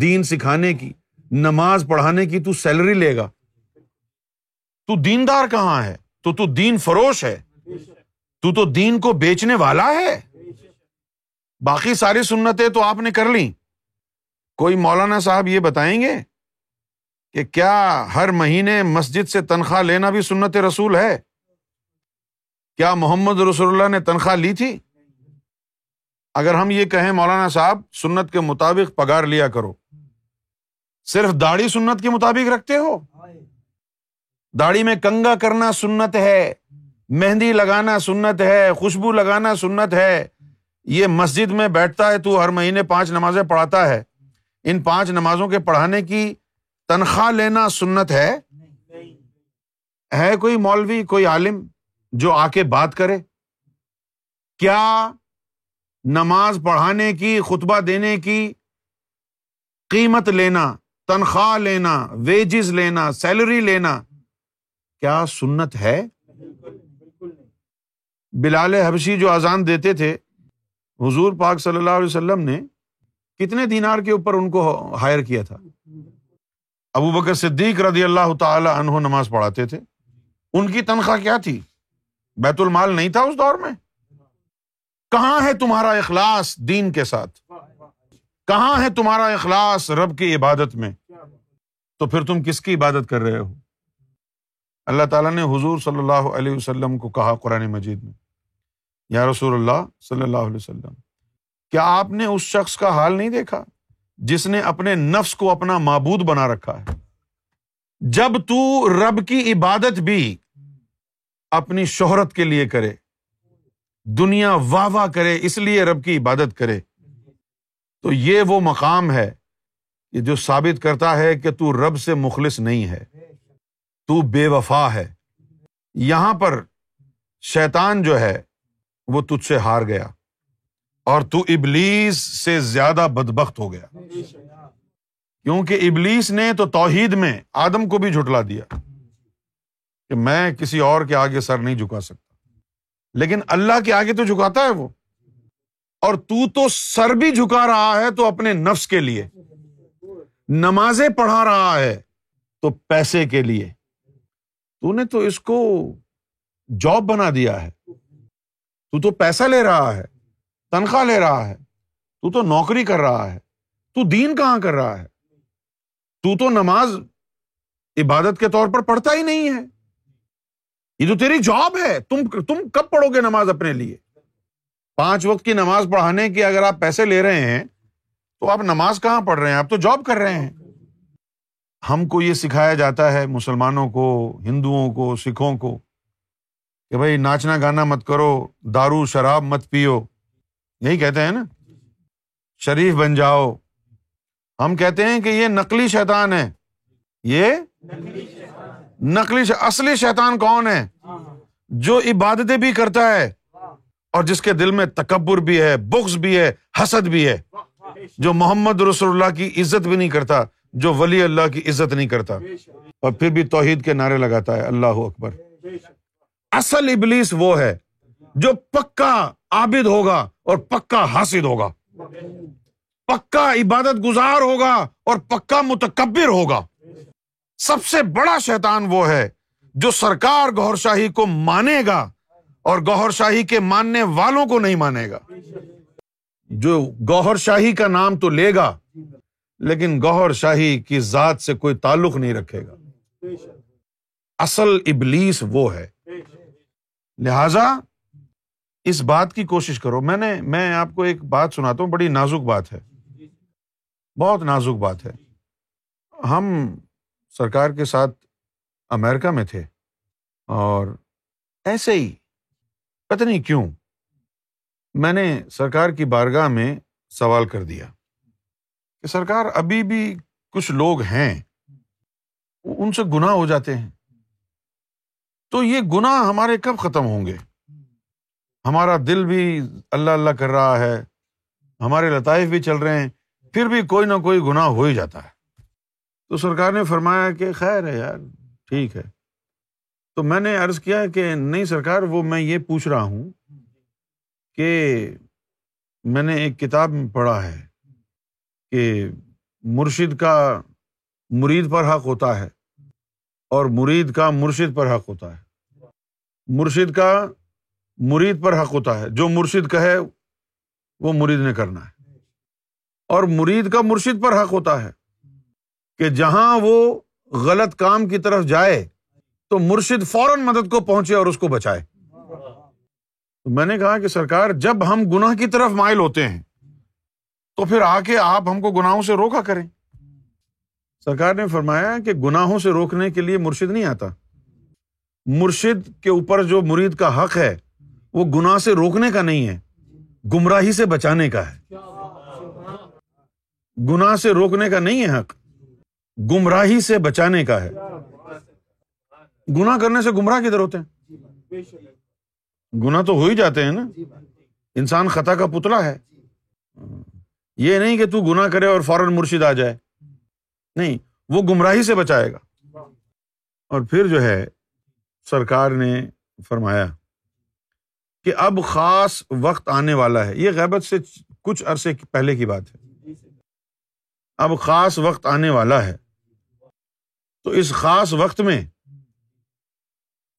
دین سکھانے کی نماز پڑھانے کی تو سیلری لے گا تو دیندار کہاں ہے تو تو دین فروش ہے تو دین کو بیچنے والا ہے باقی ساری سنتیں تو آپ نے کر لی کوئی مولانا صاحب یہ بتائیں گے کہ کیا ہر مہینے مسجد سے تنخواہ لینا بھی سنت رسول ہے کیا محمد رسول اللہ نے تنخواہ لی تھی اگر ہم یہ کہیں مولانا صاحب سنت کے مطابق پگار لیا کرو صرف داڑھی سنت کے مطابق رکھتے ہو داڑھی میں کنگا کرنا سنت ہے مہندی لگانا سنت ہے خوشبو لگانا سنت ہے یہ مسجد میں بیٹھتا ہے تو ہر مہینے پانچ نمازیں پڑھاتا ہے ان پانچ نمازوں کے پڑھانے کی تنخواہ لینا سنت ہے ہے کوئی مولوی کوئی عالم جو آ کے بات کرے کیا نماز پڑھانے کی خطبہ دینے کی قیمت لینا تنخواہ لینا ویجز لینا سیلری لینا کیا سنت ہے بلال حبشی جو اذان دیتے تھے حضور پاک صلی اللہ علیہ وسلم نے کتنے دینار کے اوپر ان کو ہائر کیا تھا ابو بکر صدیق رضی اللہ تعالی عنہ نماز پڑھاتے تھے ان کی تنخواہ کیا تھی بیت المال نہیں تھا اس دور میں کہاں کہاں ہے ہے تمہارا تمہارا اخلاص اخلاص دین کے ساتھ رب کی عبادت میں تو پھر تم کس کی عبادت کر رہے ہو اللہ تعالیٰ نے حضور صلی اللہ علیہ وسلم کو کہا قرآن مجید میں یا رسول اللہ صلی اللہ علیہ وسلم کیا آپ نے اس شخص کا حال نہیں دیکھا جس نے اپنے نفس کو اپنا معبود بنا رکھا ہے جب تو رب کی عبادت بھی اپنی شہرت کے لیے کرے دنیا واہ واہ کرے اس لیے رب کی عبادت کرے تو یہ وہ مقام ہے کہ جو ثابت کرتا ہے کہ تو رب سے مخلص نہیں ہے تو بے وفا ہے یہاں پر شیطان جو ہے وہ تجھ سے ہار گیا اور تو ابلیس سے زیادہ بدبخت ہو گیا کیونکہ ابلیس نے تو توحید میں آدم کو بھی جھٹلا دیا کہ میں کسی اور کے آگے سر نہیں جھکا سکتا لیکن اللہ کے آگے تو جھکاتا ہے وہ اور تو تو سر بھی جھکا رہا ہے تو اپنے نفس کے لیے نمازیں پڑھا رہا ہے تو پیسے کے لیے تو نے تو اس کو جاب بنا دیا ہے تو تو پیسہ لے رہا ہے تنخواہ لے رہا ہے تو تو نوکری کر رہا ہے تو دین کہاں کر رہا ہے تو تو نماز عبادت کے طور پر پڑھتا ہی نہیں ہے یہ تو تیری جاب ہے تم تم کب پڑھو گے نماز اپنے لیے پانچ وقت کی نماز پڑھانے کی اگر آپ پیسے لے رہے ہیں تو آپ نماز کہاں پڑھ رہے ہیں آپ تو جاب کر رہے ہیں ہم کو یہ سکھایا جاتا ہے مسلمانوں کو ہندوؤں کو سکھوں کو کہ بھائی ناچنا گانا مت کرو دارو شراب مت پیو یہی کہتے ہیں نا شریف بن جاؤ ہم کہتے ہیں کہ یہ نقلی شیتان ہے یہ نقلی اصلی شیتان کون ہے جو عبادتیں بھی کرتا ہے اور جس کے دل میں تکبر بھی ہے بخش بھی ہے حسد بھی ہے جو محمد رسول اللہ کی عزت بھی نہیں کرتا جو ولی اللہ کی عزت نہیں کرتا اور پھر بھی توحید کے نعرے لگاتا ہے اللہ اکبر اصل ابلیس وہ ہے جو پکا عابد ہوگا اور پکا حاصل ہوگا پکا عبادت گزار ہوگا اور پکا متکبر ہوگا سب سے بڑا شیطان وہ ہے جو سرکار گہر شاہی کو مانے گا اور گوہر شاہی کے ماننے والوں کو نہیں مانے گا جو گوہر شاہی کا نام تو لے گا لیکن گوہر شاہی کی ذات سے کوئی تعلق نہیں رکھے گا اصل ابلیس وہ ہے لہذا اس بات کی کوشش کرو میں نے میں آپ کو ایک بات سناتا ہوں بڑی نازک بات ہے بہت نازک بات ہے ہم سرکار کے ساتھ امیرکا میں تھے اور ایسے ہی پتہ نہیں کیوں میں نے سرکار کی بارگاہ میں سوال کر دیا کہ سرکار ابھی بھی کچھ لوگ ہیں ان سے گناہ ہو جاتے ہیں تو یہ گناہ ہمارے کب ختم ہوں گے ہمارا دل بھی اللہ اللہ کر رہا ہے ہمارے لطائف بھی چل رہے ہیں پھر بھی کوئی نہ کوئی گناہ ہو ہی جاتا ہے تو سرکار نے فرمایا کہ خیر ہے یار ٹھیک ہے تو میں نے عرض کیا کہ نہیں سرکار وہ میں یہ پوچھ رہا ہوں کہ میں نے ایک کتاب پڑھا ہے کہ مرشد کا مرید پر حق ہوتا ہے اور مرید کا مرشد پر حق ہوتا ہے مرشد کا مرید پر حق ہوتا ہے جو مرشد کہے وہ مرید نے کرنا ہے اور مرید کا مرشد پر حق ہوتا ہے کہ جہاں وہ غلط کام کی طرف جائے تو مرشد فوراً مدد کو پہنچے اور اس کو بچائے تو میں نے کہا کہ سرکار جب ہم گناہ کی طرف مائل ہوتے ہیں تو پھر آ کے آپ ہم کو گناہوں سے روکا کریں سرکار نے فرمایا کہ گناہوں سے روکنے کے لیے مرشد نہیں آتا مرشد کے اوپر جو مرید کا حق ہے وہ گنا سے روکنے کا نہیں ہے گمراہی سے بچانے کا ہے گنا سے روکنے کا نہیں ہے حق گمراہی سے بچانے کا ہے گنا کرنے سے گمراہ کدھر ہوتے ہیں گنا تو ہو ہی جاتے ہیں نا انسان خطا کا پتلا ہے یہ نہیں کہ گناہ کرے اور فوراً مرشید آ جائے نہیں وہ گمراہی سے بچائے گا اور پھر جو ہے سرکار نے فرمایا کہ اب خاص وقت آنے والا ہے یہ غیبت سے کچھ عرصے پہلے کی بات ہے اب خاص وقت آنے والا ہے تو اس خاص وقت میں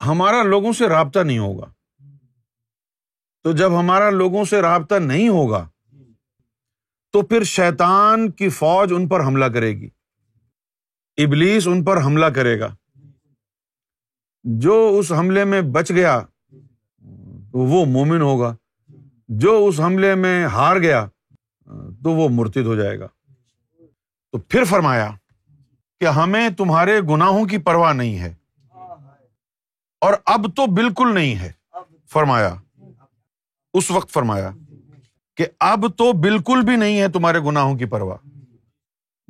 ہمارا لوگوں سے رابطہ نہیں ہوگا تو جب ہمارا لوگوں سے رابطہ نہیں ہوگا تو پھر شیطان کی فوج ان پر حملہ کرے گی ابلیس ان پر حملہ کرے گا جو اس حملے میں بچ گیا وہ مومن ہوگا جو اس حملے میں ہار گیا تو وہ مرتد ہو جائے گا تو پھر فرمایا کہ ہمیں تمہارے گناہوں کی پرواہ نہیں ہے اور اب تو بالکل نہیں ہے فرمایا اس وقت فرمایا کہ اب تو بالکل بھی نہیں ہے تمہارے گناہوں کی پرواہ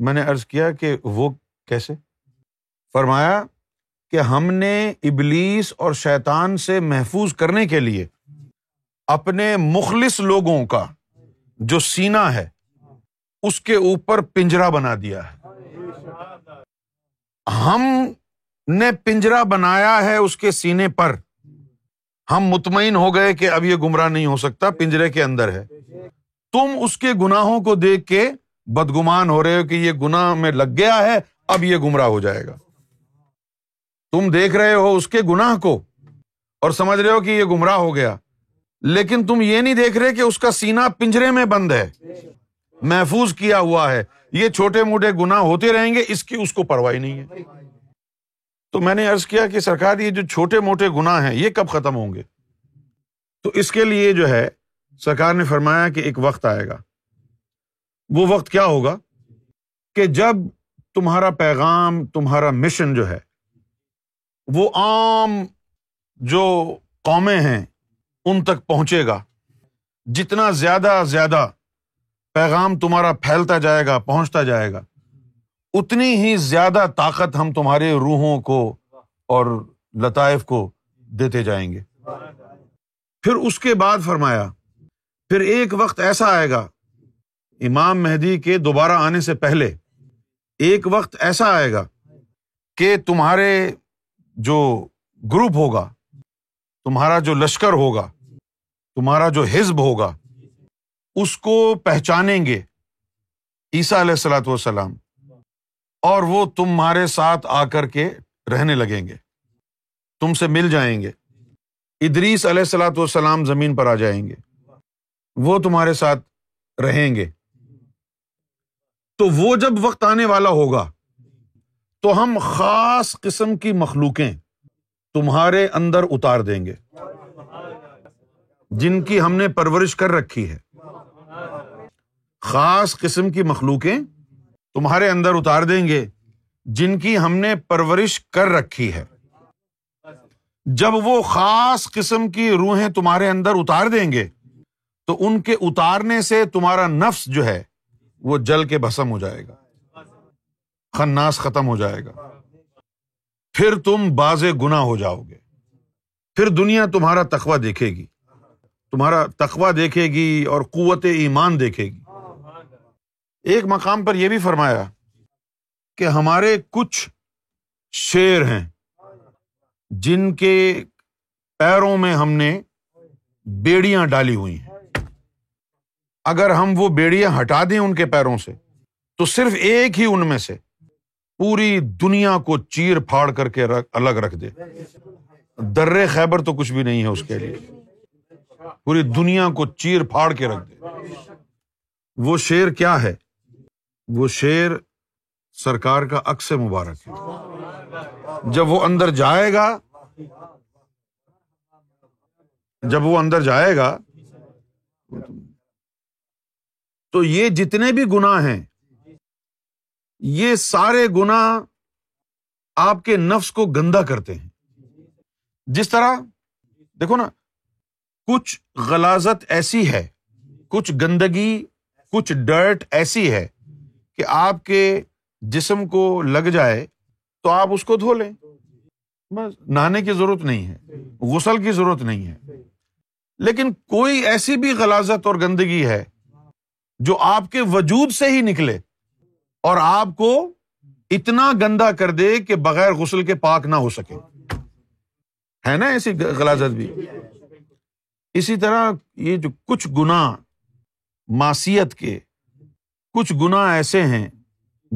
میں نے ارض کیا کہ وہ کیسے فرمایا کہ ہم نے ابلیس اور شیطان سے محفوظ کرنے کے لیے اپنے مخلص لوگوں کا جو سینا ہے اس کے اوپر پنجرا بنا دیا ہے ہم نے پنجرا بنایا ہے اس کے سینے پر ہم مطمئن ہو گئے کہ اب یہ گمراہ نہیں ہو سکتا پنجرے کے اندر ہے تم اس کے گناہوں کو دیکھ کے بدگمان ہو رہے ہو کہ یہ گنا میں لگ گیا ہے اب یہ گمراہ ہو جائے گا تم دیکھ رہے ہو اس کے گناہ کو اور سمجھ رہے ہو کہ یہ گمراہ ہو گیا لیکن تم یہ نہیں دیکھ رہے کہ اس کا سینا پنجرے میں بند ہے محفوظ کیا ہوا ہے یہ چھوٹے موٹے گنا ہوتے رہیں گے اس کی اس کو پرواہی نہیں ہے تو میں نے ارض کیا کہ سرکار یہ جو چھوٹے موٹے گنا ہے یہ کب ختم ہوں گے تو اس کے لیے جو ہے سرکار نے فرمایا کہ ایک وقت آئے گا وہ وقت کیا ہوگا کہ جب تمہارا پیغام تمہارا مشن جو ہے وہ عام جو قومیں ہیں ان تک پہنچے گا جتنا زیادہ زیادہ پیغام تمہارا پھیلتا جائے گا پہنچتا جائے گا اتنی ہی زیادہ طاقت ہم تمہارے روحوں کو اور لطائف کو دیتے جائیں گے پھر اس کے بعد فرمایا پھر ایک وقت ایسا آئے گا امام مہدی کے دوبارہ آنے سے پہلے ایک وقت ایسا آئے گا کہ تمہارے جو گروپ ہوگا تمہارا جو لشکر ہوگا تمہارا جو حزب ہوگا اس کو پہچانیں گے عیسیٰ علیہ السلاۃ والسلام اور وہ تمہارے ساتھ آ کر کے رہنے لگیں گے تم سے مل جائیں گے ادریس علیہ السلاۃ وسلام زمین پر آ جائیں گے وہ تمہارے ساتھ رہیں گے تو وہ جب وقت آنے والا ہوگا تو ہم خاص قسم کی مخلوقیں تمہارے اندر اتار دیں گے جن کی ہم نے پرورش کر رکھی ہے خاص قسم کی مخلوقیں تمہارے اندر اتار دیں گے جن کی ہم نے پرورش کر رکھی ہے جب وہ خاص قسم کی روحیں تمہارے اندر اتار دیں گے تو ان کے اتارنے سے تمہارا نفس جو ہے وہ جل کے بھسم ہو جائے گا خناس ختم ہو جائے گا پھر تم باز گنا ہو جاؤ گے پھر دنیا تمہارا تخوا دیکھے گی تمہارا تخوا دیکھے گی اور قوت ایمان دیکھے گی ایک مقام پر یہ بھی فرمایا کہ ہمارے کچھ شیر ہیں جن کے پیروں میں ہم نے بیڑیاں ڈالی ہوئی ہیں اگر ہم وہ بیڑیاں ہٹا دیں ان کے پیروں سے تو صرف ایک ہی ان میں سے پوری دنیا کو چیر پھاڑ کر کے الگ رکھ دے در خیبر تو کچھ بھی نہیں ہے اس کے لیے پوری دنیا کو چیر پھاڑ کے رکھ دے وہ شیر کیا ہے وہ شیر سرکار کا عکس مبارک ہے جب وہ اندر جائے گا جب وہ اندر جائے گا تو یہ جتنے بھی گناہ ہیں یہ سارے گنا آپ کے نفس کو گندا کرتے ہیں جس طرح دیکھو نا کچھ غلازت ایسی ہے کچھ گندگی کچھ ڈرٹ ایسی ہے کہ آپ کے جسم کو لگ جائے تو آپ اس کو دھو لیں بس نہانے کی ضرورت نہیں ہے غسل کی ضرورت نہیں ہے لیکن کوئی ایسی بھی غلازت اور گندگی ہے جو آپ کے وجود سے ہی نکلے اور آپ کو اتنا گندا کر دے کہ بغیر غسل کے پاک نہ ہو سکے ہے نا ایسی غلازت بھی اسی طرح یہ جو کچھ گنا ماسیت کے کچھ گنا ایسے ہیں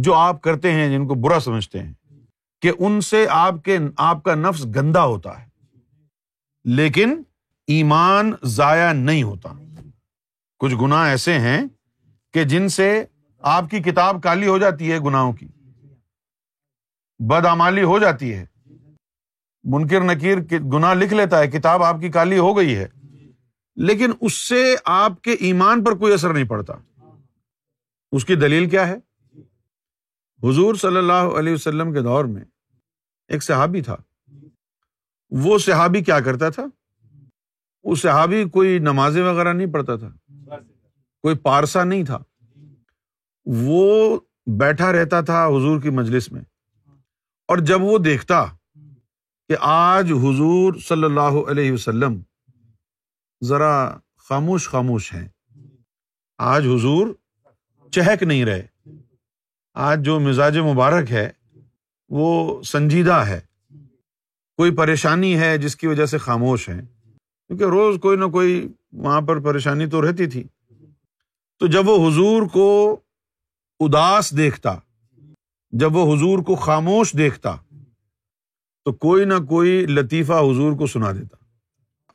جو آپ کرتے ہیں جن کو برا سمجھتے ہیں کہ ان سے آپ کے آپ کا نفس گندا ہوتا ہے لیکن ایمان ضائع نہیں ہوتا کچھ گنا ایسے ہیں کہ جن سے آپ کی کتاب کالی ہو جاتی ہے گناہوں کی بدعمالی ہو جاتی ہے منکر نکیر گناہ لکھ لیتا ہے کتاب آپ کی کالی ہو گئی ہے لیکن اس سے آپ کے ایمان پر کوئی اثر نہیں پڑتا اس کی دلیل کیا ہے حضور صلی اللہ علیہ وسلم کے دور میں ایک صحابی تھا وہ صحابی کیا کرتا تھا وہ صحابی کوئی نمازیں وغیرہ نہیں پڑھتا تھا کوئی پارسا نہیں تھا وہ بیٹھا رہتا تھا حضور کی مجلس میں اور جب وہ دیکھتا کہ آج حضور صلی اللہ علیہ وسلم ذرا خاموش خاموش ہیں آج حضور چہک نہیں رہے آج جو مزاج مبارک ہے وہ سنجیدہ ہے کوئی پریشانی ہے جس کی وجہ سے خاموش ہے کیونکہ روز کوئی نہ کوئی وہاں پر پریشانی تو رہتی تھی تو جب وہ حضور کو اداس دیکھتا جب وہ حضور کو خاموش دیکھتا تو کوئی نہ کوئی لطیفہ حضور کو سنا دیتا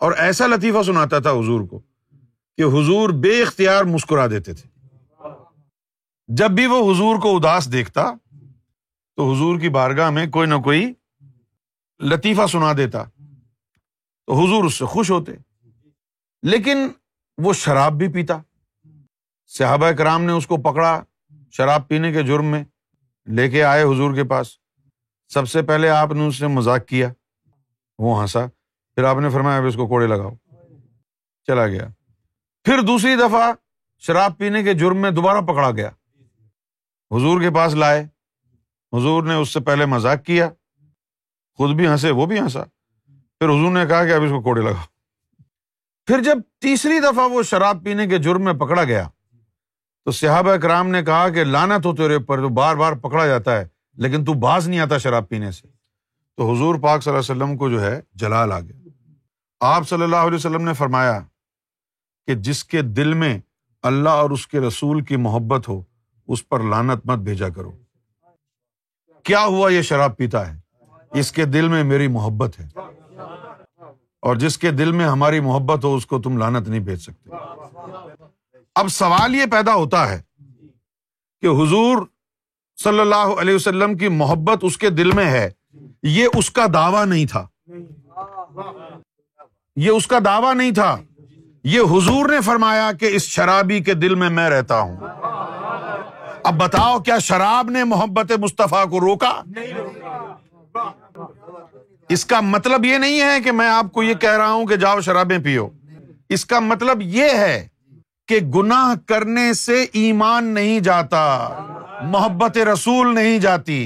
اور ایسا لطیفہ سناتا تھا حضور کو کہ حضور بے اختیار مسکرا دیتے تھے جب بھی وہ حضور کو اداس دیکھتا تو حضور کی بارگاہ میں کوئی نہ کوئی لطیفہ سنا دیتا تو حضور اس سے خوش ہوتے لیکن وہ شراب بھی پیتا صحابہ کرام نے اس کو پکڑا شراب پینے کے جرم میں لے کے آئے حضور کے پاس سب سے پہلے آپ نے اس نے مذاق کیا وہ ہنسا پھر آپ نے فرمایا اب اس کو کوڑے لگاؤ چلا گیا پھر دوسری دفعہ شراب پینے کے جرم میں دوبارہ پکڑا گیا حضور کے پاس لائے حضور نے اس سے پہلے مذاق کیا خود بھی ہنسے وہ بھی ہنسا پھر حضور نے کہا کہ اب اس کو کوڑے لگاؤ پھر جب تیسری دفعہ وہ شراب پینے کے جرم میں پکڑا گیا تو صحابہ اکرام نے کہا کہ لانت ہو تیرے اوپر بار بار پکڑا جاتا ہے لیکن تو باز نہیں آتا شراب پینے سے تو حضور پاک صلی اللہ علیہ وسلم کو جو ہے جلال آ گیا آپ صلی اللہ علیہ وسلم نے فرمایا کہ جس کے دل میں اللہ اور اس کے رسول کی محبت ہو اس پر لانت مت بھیجا کرو کیا ہوا یہ شراب پیتا ہے اس کے دل میں میری محبت ہے اور جس کے دل میں ہماری محبت ہو اس کو تم لانت نہیں بھیج سکتے اب سوال یہ پیدا ہوتا ہے کہ حضور صلی اللہ علیہ وسلم کی محبت اس کے دل میں ہے یہ اس کا دعویٰ نہیں تھا یہ اس کا دعوی نہیں تھا یہ حضور نے فرمایا کہ اس شرابی کے دل میں میں رہتا ہوں اب بتاؤ کیا شراب نے محبت مصطفیٰ کو روکا اس کا مطلب یہ نہیں ہے کہ میں آپ کو یہ کہہ رہا ہوں کہ جاؤ شرابیں پیو اس کا مطلب یہ ہے کہ گناہ کرنے سے ایمان نہیں جاتا محبت رسول نہیں جاتی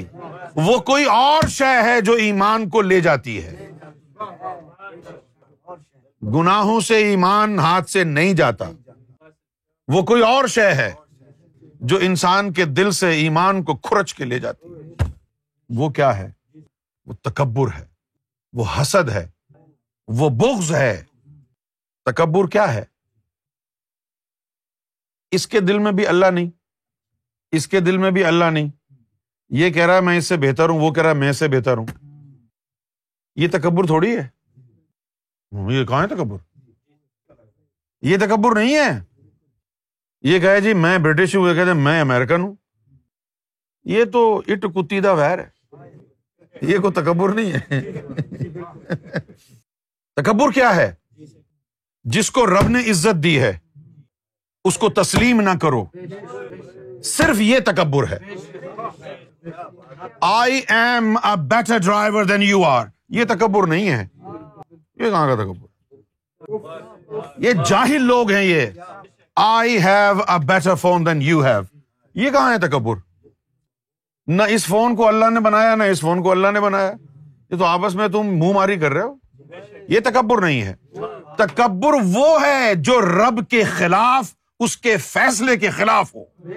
وہ کوئی اور شے ہے جو ایمان کو لے جاتی ہے گناہوں سے ایمان ہاتھ سے نہیں جاتا وہ کوئی اور شے ہے جو انسان کے دل سے ایمان کو کھرچ کے لے جاتی وہ کیا ہے وہ تکبر ہے وہ حسد ہے وہ بغض ہے تکبر کیا ہے اس کے دل میں بھی اللہ نہیں اس کے دل میں بھی اللہ نہیں یہ کہہ رہا ہے میں اس سے بہتر ہوں وہ کہہ رہا ہے میں سے بہتر ہوں یہ تکبر تھوڑی ہے یہ کہاں ہے تکبر یہ تکبر نہیں ہے یہ جی میں برٹش ہوں یہ کہ میں امیرکن ہوں یہ تو اٹ کتی دا ویر ہے یہ کوئی تکبر نہیں ہے تکبر کیا ہے جس کو رب نے عزت دی ہے اس کو تسلیم نہ کرو صرف یہ تکبر ہے I am a better driver than you are یہ تکبر نہیں ہے یہ کہاں کا تکبر یہ جاہل لوگ ہیں یہ I have a better phone than you have یہ کہاں ہے تکبر نہ اس فون کو اللہ نے بنایا نہ اس فون کو اللہ نے بنایا یہ تو آپس میں تم منہ ماری کر رہے ہو یہ تکبر نہیں ہے تکبر وہ ہے جو رب کے خلاف اس کے فیصلے کے خلاف ہو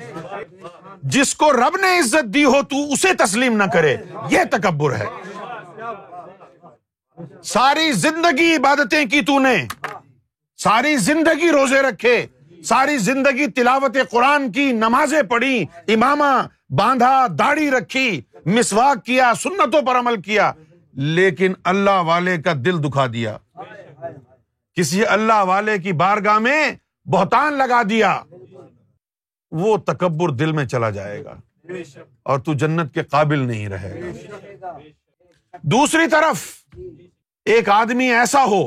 جس کو رب نے عزت دی ہو تو اسے تسلیم نہ کرے یہ تکبر ہے ساری زندگی عبادتیں کی تو نے ساری زندگی روزے رکھے ساری زندگی تلاوت قرآن کی نمازیں پڑھی امامہ باندھا داڑھی رکھی مسواک کیا سنتوں پر عمل کیا لیکن اللہ والے کا دل دکھا دیا کسی اللہ والے کی بارگاہ میں بہتان لگا دیا وہ تکبر دل میں چلا جائے گا اور تو جنت کے قابل نہیں رہے گا دوسری طرف ایک آدمی ایسا ہو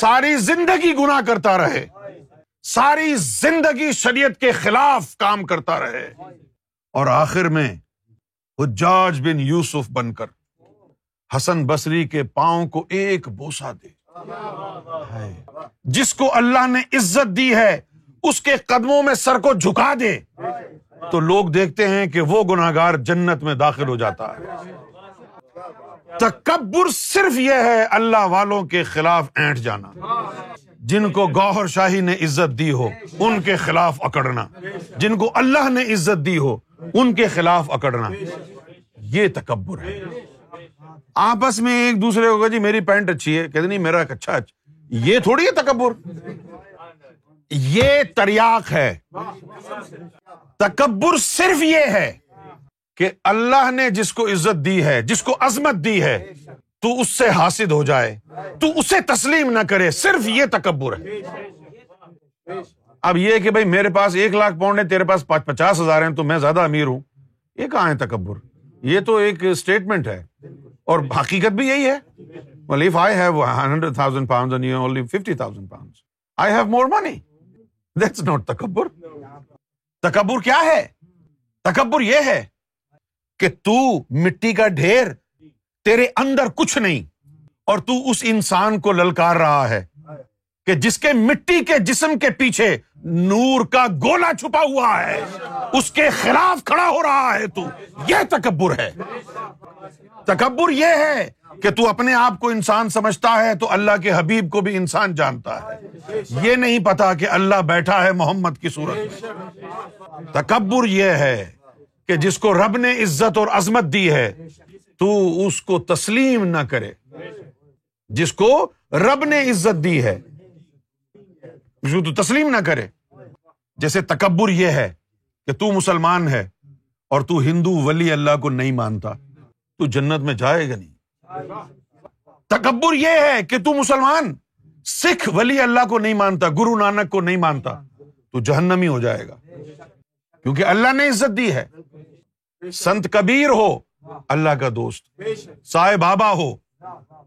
ساری زندگی گنا کرتا رہے ساری زندگی شریعت کے خلاف کام کرتا رہے اور آخر میں حجاج بن یوسف بن کر حسن بسری کے پاؤں کو ایک بوسا دے جس کو اللہ نے عزت دی ہے اس کے قدموں میں سر کو جھکا دے تو لوگ دیکھتے ہیں کہ وہ گناہ گار جنت میں داخل ہو جاتا ہے تکبر صرف یہ ہے اللہ والوں کے خلاف اینٹ جانا جن کو گوہر شاہی نے عزت دی ہو ان کے خلاف اکڑنا جن کو اللہ نے عزت دی ہو ان کے خلاف اکڑنا یہ تکبر ہے آپس میں ایک دوسرے کو جی میری پینٹ اچھی ہے کہتے نہیں میرا اچھا اچھا یہ یہ یہ تھوڑی ہے ہے ہے تکبر تکبر تریاق صرف کہ اللہ نے جس کو عزت دی ہے جس کو عظمت دی ہے تو اس سے حاصل ہو جائے تو اسے تسلیم نہ کرے صرف یہ تکبر ہے اب یہ کہ بھائی میرے پاس ایک لاکھ پاؤنڈ ہے تیرے پاس پچاس ہزار ہیں تو میں زیادہ امیر ہوں یہ کہاں ہے تکبر یہ تو ایک اسٹیٹمنٹ ہے اور حقیقت بھی یہی ہے well if I have hundred thousand pound fifty thousand pound I have more money that's not تکبر تکبر کیا ہے تکبر یہ ہے کہ تو مٹی کا ڈھیر تیرے اندر کچھ نہیں اور تو اس انسان کو للکار رہا ہے کہ جس کے مٹی کے جسم کے پیچھے نور کا گولا چھپا ہوا ہے اس کے خلاف کھڑا ہو رہا ہے تو یہ تکبر ہے تکبر یہ ہے کہ تو اپنے آپ کو انسان سمجھتا ہے تو اللہ کے حبیب کو بھی انسان جانتا ہے یہ نہیں پتا کہ اللہ بیٹھا ہے محمد کی صورت میں تکبر یہ ہے کہ جس کو رب نے عزت اور عظمت دی ہے تو اس کو تسلیم نہ کرے جس کو رب نے عزت دی ہے تو تسلیم نہ کرے جیسے تکبر یہ ہے کہ تو مسلمان ہے اور تو ہندو ولی اللہ کو نہیں مانتا تو جنت میں جائے گا نہیں تکبر یہ ہے کہ تو مسلمان سکھ ولی اللہ کو نہیں مانتا گرو نانک کو نہیں مانتا تو جہنمی ہو جائے گا کیونکہ اللہ نے عزت دی ہے سنت کبیر ہو اللہ کا دوست سائے بابا ہو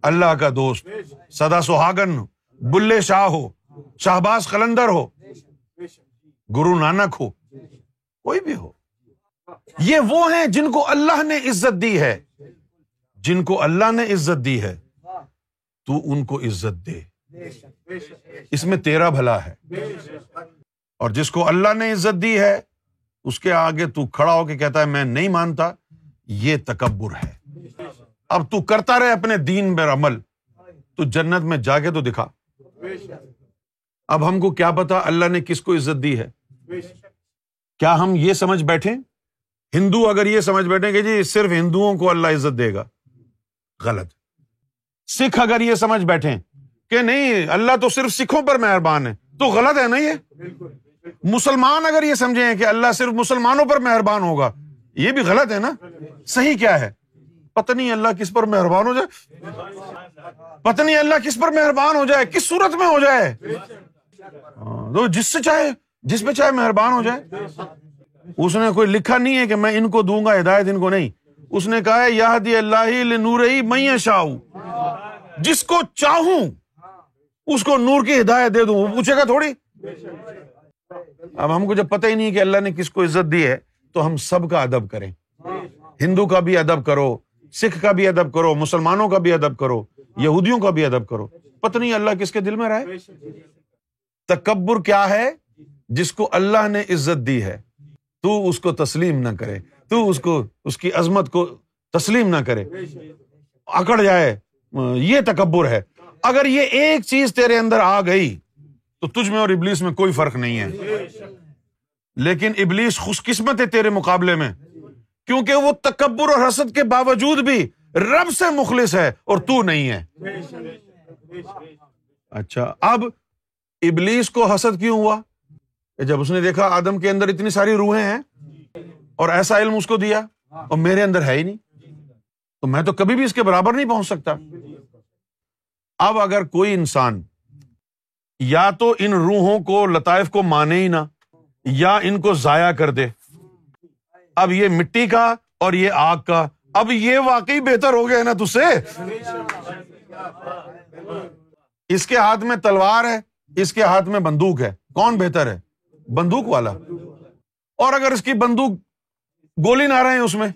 اللہ کا دوست سدا سہاگن بلے شاہ ہو شاہباز قلندر ہو گرو نانک ہو کوئی بھی ہو یہ وہ ہیں جن کو اللہ نے عزت دی ہے جن کو اللہ نے عزت دی ہے تو ان کو عزت دے اس میں تیرا بھلا ہے اور جس کو اللہ نے عزت دی ہے اس کے آگے تو کھڑا ہو کے کہتا ہے میں نہیں مانتا یہ تکبر ہے اب تو کرتا رہے اپنے دین پر عمل تو جنت میں جا کے تو دکھا اب ہم کو کیا پتا اللہ نے کس کو عزت دی ہے کیا ہم یہ سمجھ بیٹھے ہندو اگر یہ سمجھ بیٹھے کہ جی صرف ہندوؤں کو اللہ عزت دے گا غلط سکھ اگر یہ سمجھ کہ نہیں اللہ تو صرف سکھوں پر مہربان ہے ہے تو غلط نا یہ یہ مسلمان اگر کہ اللہ صرف مسلمانوں پر مہربان ہوگا یہ بھی غلط ہے نا صحیح کیا ہے پتنی اللہ کس پر مہربان ہو جائے پتنی اللہ کس پر مہربان ہو جائے کس صورت میں ہو جائے ہاں، جس سے چاہے جس پہ چاہے مہربان ہو جائے اس نے کوئی لکھا نہیں ہے کہ میں ان کو دوں گا ہدایت ان کو نہیں اس نے کہا اللہ نور میں جس کو چاہوں اس کو نور کی ہدایت دے دوں وہ پوچھے گا تھوڑی اب ہم کو جب پتہ ہی نہیں کہ اللہ نے کس کو عزت دی ہے تو ہم سب کا ادب کریں ہندو کا بھی ادب کرو سکھ کا بھی ادب کرو مسلمانوں کا بھی ادب کرو یہودیوں کا بھی ادب کرو پتہ نہیں اللہ کس کے دل میں رہے تکبر کیا ہے جس کو اللہ نے عزت دی ہے تو اس کو تسلیم نہ کرے تو اس کو اس کی عظمت کو تسلیم نہ کرے اکڑ جائے یہ تکبر ہے اگر یہ ایک چیز تیرے اندر آ گئی تو تجھ میں اور ابلیس میں کوئی فرق نہیں ہے لیکن ابلیس خوش قسمت ہے تیرے مقابلے میں کیونکہ وہ تکبر اور حسد کے باوجود بھی رب سے مخلص ہے اور تو نہیں ہے اچھا اب ابلیس کو حسد کیوں ہوا کہ جب اس نے دیکھا آدم کے اندر اتنی ساری روحیں ہیں اور ایسا علم اس کو دیا اور میرے اندر ہے ہی نہیں تو میں تو کبھی بھی اس کے برابر نہیں پہنچ سکتا اب اگر کوئی انسان یا تو ان روحوں کو لطائف کو مانے ہی نہ یا ان کو ضائع کر دے اب یہ مٹی کا اور یہ آگ کا اب یہ واقعی بہتر ہو گیا نا تج سے اس کے ہاتھ میں تلوار ہے اس کے ہاتھ میں بندوق ہے کون بہتر ہے بندوق والا اور اگر اس کی بندوق گولی نہ رہے ہیں اس میں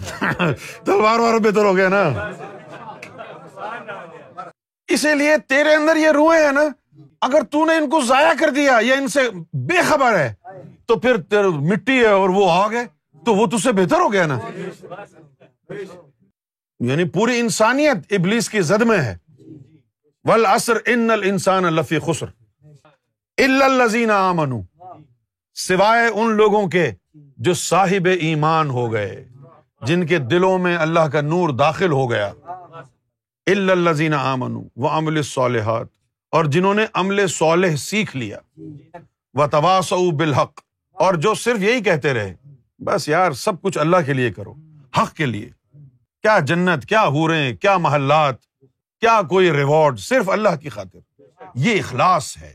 <laughs> تلوار وار بہتر ہو گیا نا اسی لیے تیرے اندر یہ روئے ہیں نا اگر نے ان کو ضائع کر دیا یا ان سے بے خبر ہے تو پھر مٹی ہے اور وہ آگ ہے تو وہ تجھ سے بہتر ہو گیا نا یعنی پوری انسانیت ابلیس کی زد میں ہے ول اثر انسان لفی خسر الزین امن سوائے ان لوگوں کے جو صاحب ایمان ہو گئے جن کے دلوں میں اللہ کا نور داخل ہو گیا الزین آمن وہ امل صالحات اور جنہوں نے عمل صالح سیکھ لیا وہ تواس او بالحق اور جو صرف یہی کہتے رہے بس یار سب کچھ اللہ کے لیے کرو حق کے لیے کیا جنت کیا حوریں کیا محلات کیا کوئی ریوارڈ صرف اللہ کی خاطر یہ اخلاص ہے